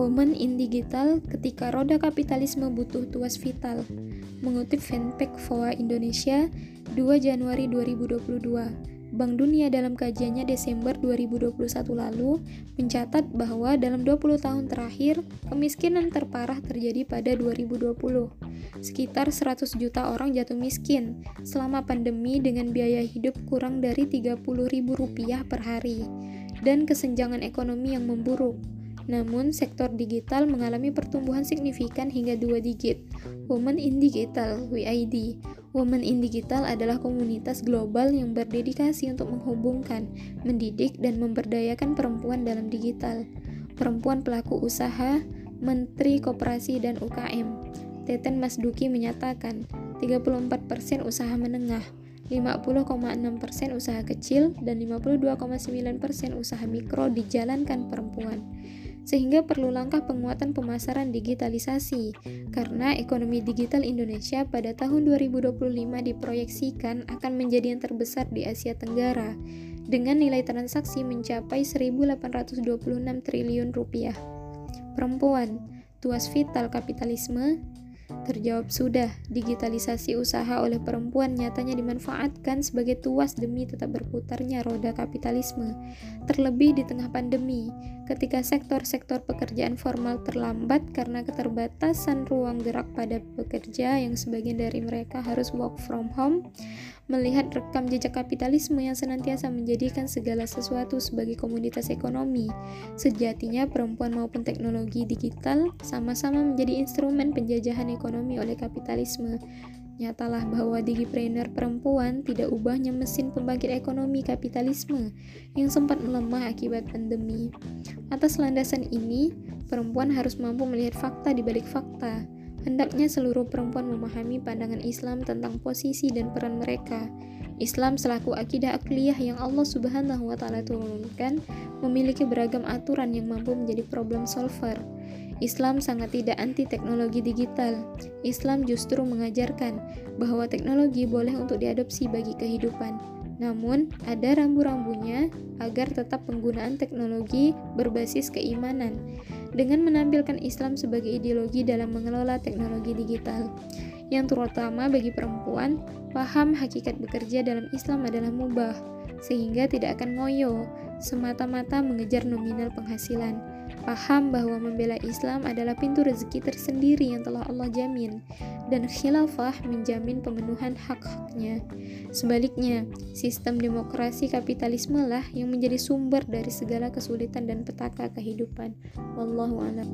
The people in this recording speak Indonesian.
Women in Digital ketika roda kapitalisme butuh tuas vital. Mengutip fanpage VOA Indonesia 2 Januari 2022. Bank Dunia dalam kajiannya Desember 2021 lalu mencatat bahwa dalam 20 tahun terakhir, kemiskinan terparah terjadi pada 2020. Sekitar 100 juta orang jatuh miskin selama pandemi dengan biaya hidup kurang dari Rp30.000 per hari dan kesenjangan ekonomi yang memburuk. Namun, sektor digital mengalami pertumbuhan signifikan hingga dua digit. Women in Digital (WID) Women in Digital adalah komunitas global yang berdedikasi untuk menghubungkan, mendidik, dan memberdayakan perempuan dalam digital. Perempuan pelaku usaha, Menteri Koperasi dan UKM. Teten Masduki menyatakan, 34% usaha menengah, 50,6% usaha kecil, dan 52,9% usaha mikro dijalankan perempuan sehingga perlu langkah penguatan pemasaran digitalisasi karena ekonomi digital Indonesia pada tahun 2025 diproyeksikan akan menjadi yang terbesar di Asia Tenggara dengan nilai transaksi mencapai 1.826 triliun rupiah. Perempuan, tuas vital kapitalisme, Terjawab sudah, digitalisasi usaha oleh perempuan nyatanya dimanfaatkan sebagai tuas demi tetap berputarnya roda kapitalisme. Terlebih di tengah pandemi, ketika sektor-sektor pekerjaan formal terlambat karena keterbatasan ruang gerak pada pekerja yang sebagian dari mereka harus work from home, melihat rekam jejak kapitalisme yang senantiasa menjadikan segala sesuatu sebagai komoditas ekonomi. Sejatinya perempuan maupun teknologi digital sama-sama menjadi instrumen penjajahan ekonomi oleh kapitalisme. Nyatalah bahwa digipreneur perempuan tidak ubahnya mesin pembangkit ekonomi kapitalisme yang sempat melemah akibat pandemi. Atas landasan ini, perempuan harus mampu melihat fakta di balik fakta Hendaknya seluruh perempuan memahami pandangan Islam tentang posisi dan peran mereka. Islam selaku akidah akliyah yang Allah Subhanahu wa taala turunkan memiliki beragam aturan yang mampu menjadi problem solver. Islam sangat tidak anti teknologi digital. Islam justru mengajarkan bahwa teknologi boleh untuk diadopsi bagi kehidupan. Namun, ada rambu-rambunya agar tetap penggunaan teknologi berbasis keimanan dengan menampilkan Islam sebagai ideologi dalam mengelola teknologi digital. Yang terutama bagi perempuan, paham hakikat bekerja dalam Islam adalah mubah, sehingga tidak akan ngoyo, semata-mata mengejar nominal penghasilan Paham bahwa membela Islam adalah pintu rezeki tersendiri yang telah Allah jamin, dan khilafah menjamin pemenuhan hak-haknya. Sebaliknya, sistem demokrasi kapitalisme lah yang menjadi sumber dari segala kesulitan dan petaka kehidupan. Wallahu a'lam.